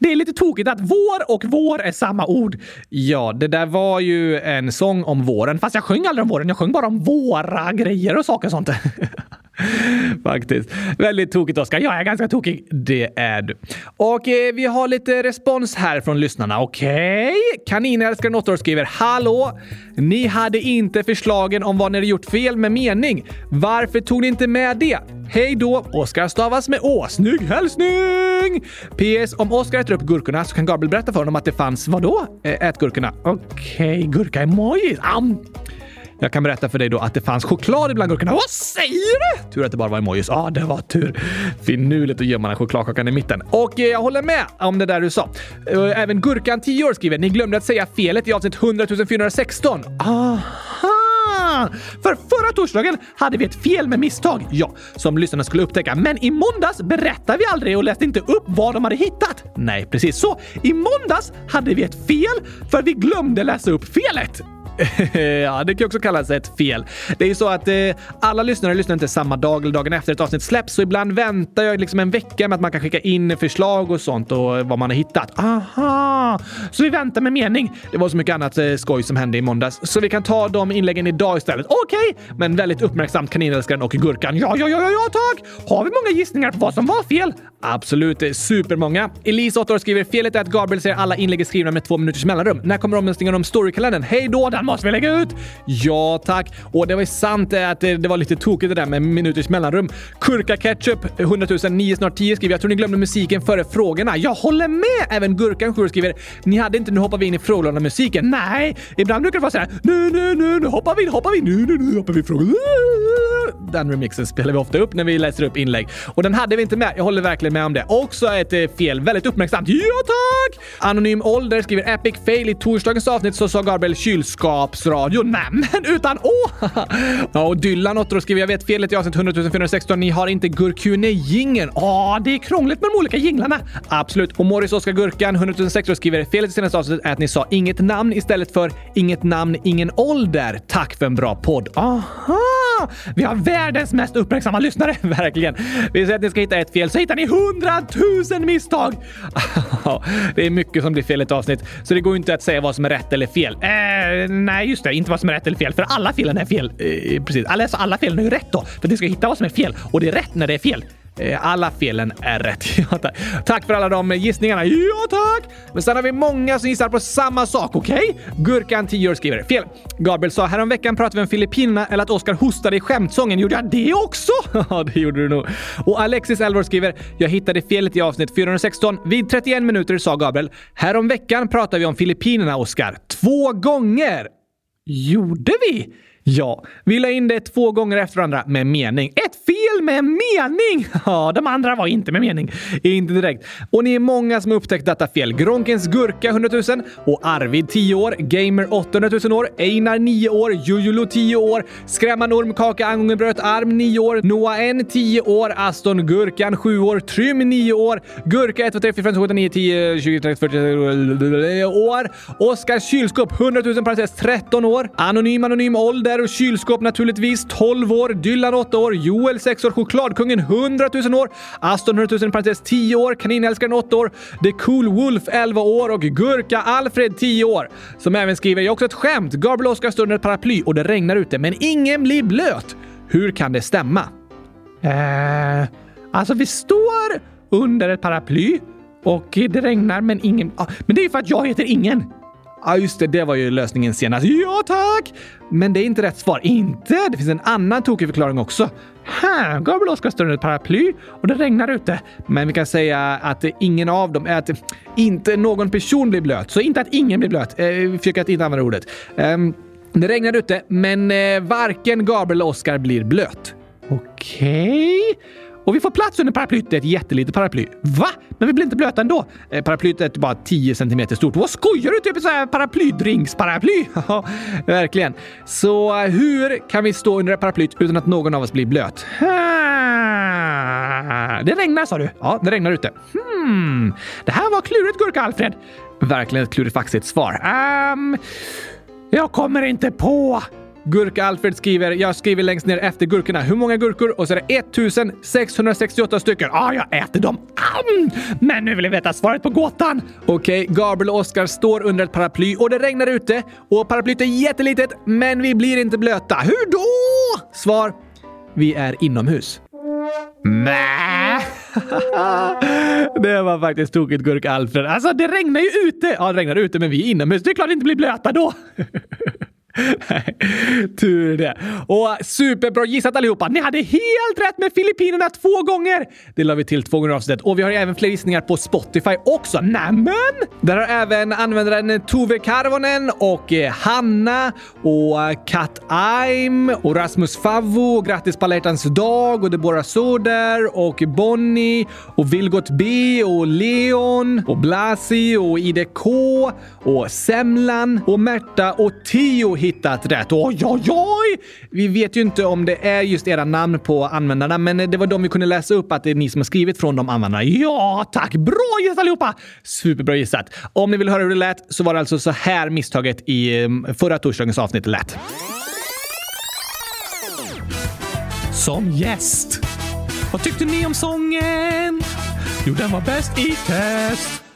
Det är lite tokigt att vår och vår är samma ord. Ja, det där var ju en sång om våren, fast jag sjöng aldrig om våren. Jag sjöng bara om våra grejer och saker och sånt. Faktiskt. Väldigt tokigt, Oskar. Jag är ganska tokig. Det är du. Och eh, vi har lite respons här från lyssnarna. Okej? Okay. Kaninälskaren 8 år skriver “Hallå! Ni hade inte förslagen om vad ni hade gjort fel med mening. Varför tog ni inte med det? Hej då! Oskar stavas med Å. Snygg hälsning! PS. Om Oskar äter upp gurkorna så kan Gabriel berätta för honom att det fanns vadå? Ät gurkorna. Okej, okay, gurka-emojis. Jag kan berätta för dig då att det fanns choklad ibland gurkorna. Vad säger du? Tur att det bara var emojis. Ja, ah, det var tur. Finurligt att gömma den chokladkakan i mitten. Och eh, jag håller med om det där du sa. Eh, även Gurkan 10 år skriver, ni glömde att säga felet i avsnitt 100 416. Aha! För förra torsdagen hade vi ett fel med misstag, ja, som lyssnarna skulle upptäcka. Men i måndags berättade vi aldrig och läste inte upp vad de hade hittat. Nej, precis så. I måndags hade vi ett fel för vi glömde läsa upp felet. ja, det kan också kallas ett fel. Det är ju så att eh, alla lyssnare lyssnar inte samma dag eller dagen efter ett avsnitt släpps, så ibland väntar jag liksom en vecka med att man kan skicka in förslag och sånt och vad man har hittat. Aha! Så vi väntar med mening. Det var så mycket annat eh, skoj som hände i måndags, så vi kan ta de inläggen idag istället. Okej, okay, men väldigt uppmärksamt Kaninälskaren och Gurkan. Ja, ja, ja, ja, tack! Har vi många gissningar på vad som var fel? Absolut, supermånga. Elise, 8 år, skriver felet är att Gabriel säger alla inlägg är skrivna med två minuters mellanrum. När kommer omröstningen om storykalendern? Hej då, den måste vi lägga ut! Ja, tack. Och det var ju sant eh, att det, det var lite tokigt det där med minuters mellanrum. Kurka Ketchup, 100 009 snart 10 skriver jag tror ni glömde musiken före frågorna. Jag håller med! Även Gurkan 7 skriver ni hade inte nu hoppar vi in i frågelådan musiken. Nej, ibland brukar det vara såhär nu, nu, nu, nu hoppar vi, hoppar vi, nu, nu, nu hoppar vi frågorna! Den remixen spelar vi ofta upp när vi läser upp inlägg och den hade vi inte med. Jag håller verkligen med om det. Också ett eh, fel, väldigt uppmärksamt. Ja tack! Anonym ålder skriver epic fail i torsdagens avsnitt så sa Gabriel kylskapsradio. Nämen, utan å! ja, och Dylan Otto skriver jag vet felet i avsnitt 100 416. Ni har inte Gurkune-jingeln. Ja, det är krångligt med de olika jinglarna. Absolut. Och Morris Oskar Gurkan 100 6 skriver felet i senaste avsnittet är att ni sa inget namn istället för inget namn, ingen ålder. Tack för en bra podd. Aha! Vi har världens mest uppmärksamma lyssnare, verkligen. Vi säger att ni ska hitta ett fel så hittar ni hundratusen misstag! det är mycket som blir fel i ett avsnitt, så det går inte att säga vad som är rätt eller fel. Eh, nej, just det, inte vad som är rätt eller fel, för alla felen är fel. Eh, precis, alltså alla felen är ju rätt då, för att ni ska hitta vad som är fel och det är rätt när det är fel. Eh, alla felen är rätt. Ja, tack. tack för alla de gissningarna. Ja, tack! Men sen har vi många som gissar på samma sak, okej? Okay? Gurkan 10 år skriver fel. Gabriel sa häromveckan pratade vi om Filippinerna eller att Oskar hostade i skämtsången. Gjorde jag det också? Ja, det gjorde du nog. Och Alexis Elvor skriver “Jag hittade felet i avsnitt 416. Vid 31 minuter sa Gabriel “Häromveckan pratade vi om Filippinerna, Oskar. Två gånger!” Gjorde vi? Ja, vi la in det två gånger efter varandra med mening. Ett fel med mening! Ja, de andra var inte med mening. Inte direkt. Och ni är många som har upptäckt detta fel. Gronkens Gurka 100 000 och Arvid 10 år, Gamer 800 000 år, Einar 9 år, Jujulu 10 år, Skrämmande Orm Kaka Angången Bröt. Arm 9 år, Noah N 10 år, Aston Gurkan 7 år, Trym 9 år, Gurka 1, 2, 3, 4, 5, 6, 7, 9, 10, 20, 30, 40 år, Oskar Kylskåp 100 000 parentes 13 år, Anonym Anonym Ålder och kylskåp naturligtvis 12 år, Dylan 8 år, Joel 6 år, Chokladkungen 100 000 år, Aston 100 000 parentes 10 år, Kaninälskaren 8 år, The Cool Wolf 11 år och Gurka Alfred 10 år. Som även skriver “Jag också ett skämt. Gabriel Oskar står under ett paraply och det regnar ute, men ingen blir blöt. Hur kan det stämma?” Eh, alltså vi står under ett paraply och det regnar men ingen... Men det är ju för att jag heter Ingen. Ja, just det. Det var ju lösningen senast. Ja, tack! Men det är inte rätt svar. Inte? Det finns en annan tokig förklaring också. Här, Gabriel Oskar står under ett paraply och det regnar ute. Men vi kan säga att ingen av dem är att inte någon person blir blöt. Så inte att ingen blir blöt. Eh, vi försöker att inte använda ordet. Um, det regnar ute, men eh, varken Gabriel eller Oskar blir blöt. Okej. Okay. Och vi får plats under paraplyet. Det är ett jättelitet paraply. Va? Men vi blir inte blöta ändå. Eh, paraplyet är bara 10 cm stort. Vad skojar du? Typ ett sånt här paraplydrinksparaply? Ja, verkligen. Så eh, hur kan vi stå under paraplyet utan att någon av oss blir blöt? Det regnar sa du? Ja, det regnar ute. Hmm. Det här var klurigt, Gurka Alfred. Verkligen ett klurifaxigt svar. Um, jag kommer inte på. Gurka-Alfred skriver, jag skriver längst ner efter gurkorna. Hur många gurkor? Och så är det 1668 stycken. Ja, ah, jag äter dem. Mm. Men nu vill jag veta svaret på gåtan. Okej, okay, Gabriel och Oskar står under ett paraply och det regnar ute. Och paraplyet är jättelitet, men vi blir inte blöta. Hur då? Svar. Vi är inomhus. Nä. det var faktiskt tokigt Gurk Alfred. Alltså det regnar ju ute! Ja, det regnar ute men vi är inomhus. Det är klart det inte blir blöta då. Nej, tur det. Och superbra gissat allihopa! Ni hade helt rätt med Filippinerna två gånger! Det la vi till två gånger avsnittet. Och vi har även fler gissningar på Spotify också. Nämen! Där har även användaren Tove Karvonen och eh, Hanna och eh, Kat Aim och Rasmus Favvo. Grattis på alla dag och Deborah Soder och Bonnie och Vilgot B och Leon och Blasi och IDK och Semlan och Märta och Tio hittat rätt. Oj, oj, oj! Vi vet ju inte om det är just era namn på användarna, men det var de vi kunde läsa upp att det är ni som har skrivit från de användarna. Ja, tack! Bra gissat allihopa! Superbra gissat. Om ni vill höra hur det lät så var det alltså så här misstaget i mm, förra torsdagens avsnitt lät. Som gäst. Vad tyckte ni om sången? Jo, den var bäst i test.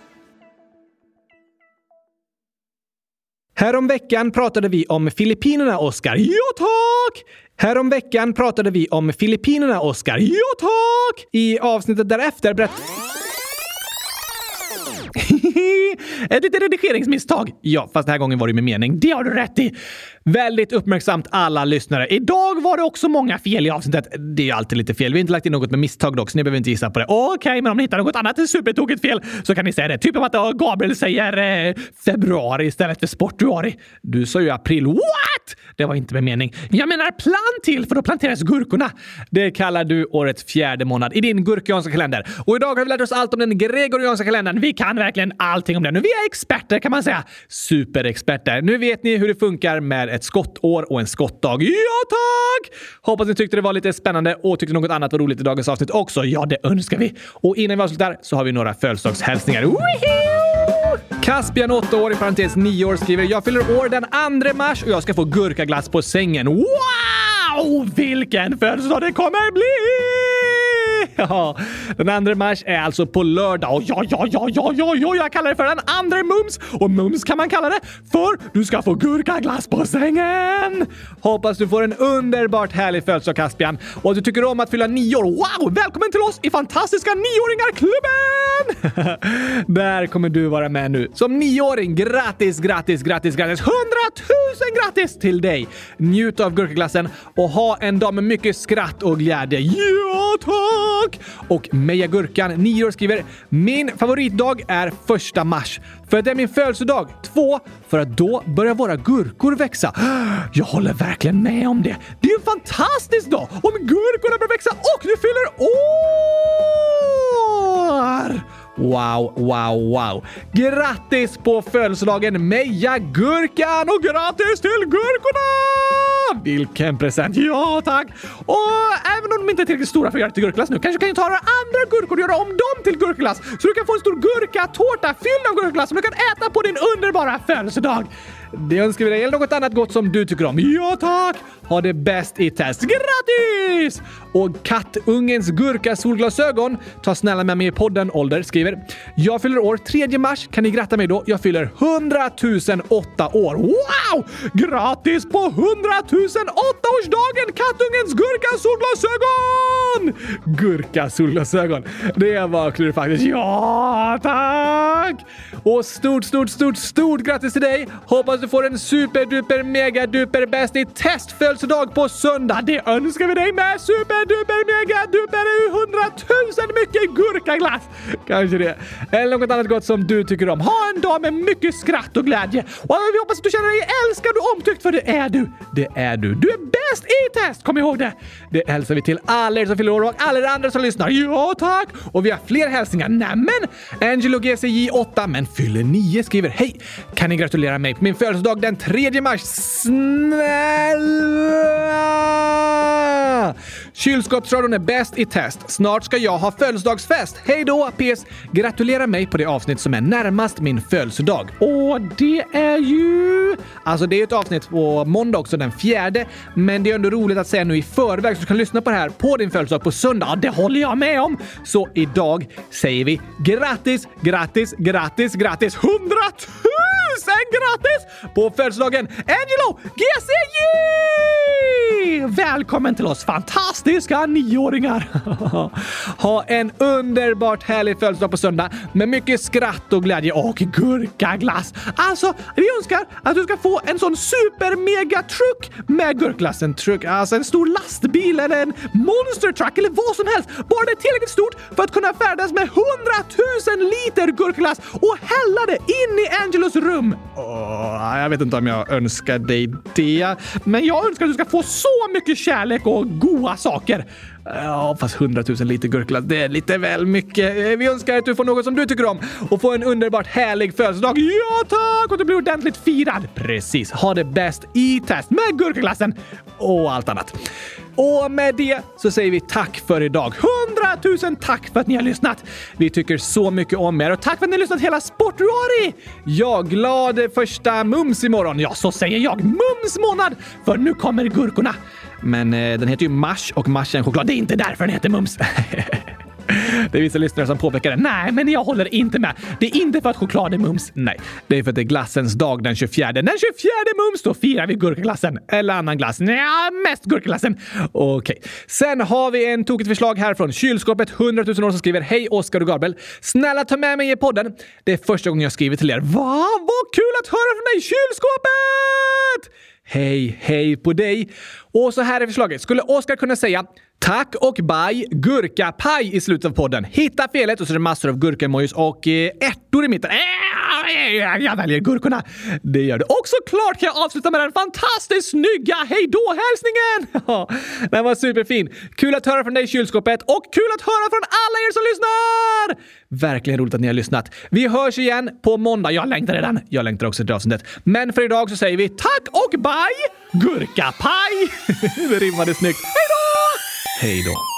Häromveckan pratade vi om Filippinerna, Oskar. Ja, tack! Häromveckan pratade vi om Filippinerna, Oskar. Ja, tack! I avsnittet därefter berättade Ett litet redigeringsmisstag. Ja, fast den här gången var det med mening. Det har du rätt i. Väldigt uppmärksamt alla lyssnare. Idag var det också många fel i avsnittet. Det är ju alltid lite fel. Vi har inte lagt in något med misstag dock, så ni behöver inte gissa på det. Okej, okay, men om ni hittar något annat supertokigt fel så kan ni säga det. Typ om att eh, Gabriel säger eh, februari istället för sportuari. Du sa ju april. What? Det var inte med mening. Jag menar plan till, för då planteras gurkorna. Det kallar du årets fjärde månad i din gurkianska kalender. Och idag har vi lärt oss allt om den gregorianska kalendern. Vi kan verkligen allting om den. Och vi är experter kan man säga. Superexperter. Nu vet ni hur det funkar med ett skottår och en skottdag. Ja tack! Hoppas ni tyckte det var lite spännande och tyckte något annat var roligt i dagens avsnitt också. Ja, det önskar vi. Och innan vi avslutar så har vi några födelsedagshälsningar. Caspian, 8 år, i parentes 9 år, skriver “Jag fyller år den 2 mars och jag ska få gurkaglass på sängen.” Wow! Vilken födelsedag det kommer bli! Ja, den andra mars är alltså på lördag. Och ja, ja, ja, ja, ja, ja, jag kallar det för den andra mums. Och mums kan man kalla det för du ska få gurkaglass på sängen. Hoppas du får en underbart härlig födelsedag Caspian och att du tycker om att fylla nio år. Wow! Välkommen till oss i fantastiska nioåringarklubben! Där kommer du vara med nu. Som nioåring, grattis, grattis, grattis, grattis! Hundratusen grattis till dig! Njut av gurkaglassen och ha en dag med mycket skratt och glädje. Yeah! Tack! Och Meja Gurkan, 9 år, skriver “Min favoritdag är första mars. För att det är min födelsedag. Två, för att då börjar våra gurkor växa. Jag håller verkligen med om det. Det är en fantastisk dag om gurkorna börjar växa och du fyller år! Wow, wow, wow! Grattis på födelsedagen Meja Gurkan och grattis till gurkorna! Vilken present! Ja, tack! Och även om de inte är tillräckligt stora för att göra till gurkglass nu kanske du kan ta några andra gurkor och göra om dem till gurkglass så du kan få en stor gurkatårta fylld av gurkglass som du kan äta på din underbara födelsedag. Det önskar vi dig, eller något annat gott som du tycker om. Ja tack! Ha det bäst i test. Grattis! Och kattungens gurka solglasögon tar snälla med mig i podden Ålder skriver Jag fyller år 3 mars. Kan ni gratta mig då? Jag fyller 100 008 år. Wow! Grattis på 100 008-årsdagen kattungens gurka solglasögon! Gurka solglasögon. Det var klurifaktiskt. Ja tack! Och stort, stort, stort, stort grattis till dig! Hoppas du får en superduper mega duper bäst i testfödelsedag på söndag. Det önskar vi dig med! Superduper mega duper hundratusen mycket gurkaglass! Kanske det. Eller något annat gott som du tycker om. Ha en dag med mycket skratt och glädje. Och vi hoppas att du känner dig älskad och omtyckt för det är du. Det är du. Du är bäst i test! Kom ihåg det! Det hälsar vi till alla er som fyller år och alla er andra som lyssnar. Ja, tack! Och vi har fler hälsningar. Nämen! Angelo GCJ 8 men fyller 9 skriver Hej! Kan ni gratulera mig på min födelsedag den 3 mars? Snälla! Kylskåpsradion är bäst i test. Snart ska jag ha födelsedagsfest. Hej då! PS. Gratulera mig på det avsnitt som är närmast min födelsedag. Åh, det är ju... Alltså det är ett avsnitt på måndag också, den fjärde. Men det är ändå roligt att säga nu i förväg så du kan lyssna på det här på din födelsedag på söndag. Ja, det håller jag med om! Så idag säger vi grattis, grattis, grattis, grattis, 100 000! Tusen gratis på födelsedagen Angelo GCJ! Välkommen till oss fantastiska nioåringar! ha en underbart härlig födelsedag på söndag med mycket skratt och glädje och gurkaglass. Alltså, vi önskar att du ska få en sån super mega truck med gurkglass. En truck, alltså en stor lastbil eller en monster truck eller vad som helst. Bara det är tillräckligt stort för att kunna färdas med hundratusen liter gurkglass och hälla det in i Angelos rum Oh, jag vet inte om jag önskar dig det, men jag önskar att du ska få så mycket kärlek och goda saker. Ja, fast hundratusen liter gurkglass, det är lite väl mycket. Vi önskar att du får något som du tycker om och får en underbart härlig födelsedag. Ja tack! Och du blir ordentligt firad. Precis. Ha det bäst i test med gurkaglassen och allt annat. Och med det så säger vi tack för idag. Hundratusen tack för att ni har lyssnat! Vi tycker så mycket om er och tack för att ni har lyssnat hela Sportruari! Ja, glad första mums imorgon. Ja, så säger jag. Mums månad! För nu kommer gurkorna. Men eh, den heter ju Mars och Mars är en choklad. Det är inte därför den heter Mums. Det är vissa lyssnare som påpekar det. Nej, men jag håller inte med. Det är inte för att choklad är mums. Nej, det är för att det är glassens dag den 24. Den 24 mums, då firar vi gurkaglassen. Eller annan glass. Ja, mest gurkaglassen. Okej. Okay. Sen har vi en tokigt förslag här från kylskåpet 100 000 år som skriver Hej Oskar och Gabriel. Snälla ta med mig i podden. Det är första gången jag skriver till er. Va? Vad kul att höra från dig, kylskåpet! Hej, hej på dig! Och så här är förslaget. Skulle Oskar kunna säga Tack och bye gurkapaj i slutet av podden. Hitta felet och så är det massor av gurkemojis och eh, ärtor i mitten. Äh, äh, jag väljer gurkorna. Det gör du. Och såklart kan jag avsluta med den fantastiskt snygga hejdå-hälsningen! den var superfin. Kul att höra från dig i kylskåpet och kul att höra från alla er som lyssnar! Verkligen roligt att ni har lyssnat. Vi hörs igen på måndag. Jag längtar redan. Jag längtar också till avsnittet. Men för idag så säger vi tack och bye gurkapaj! det rimmade snyggt. Hejdå! Hej då!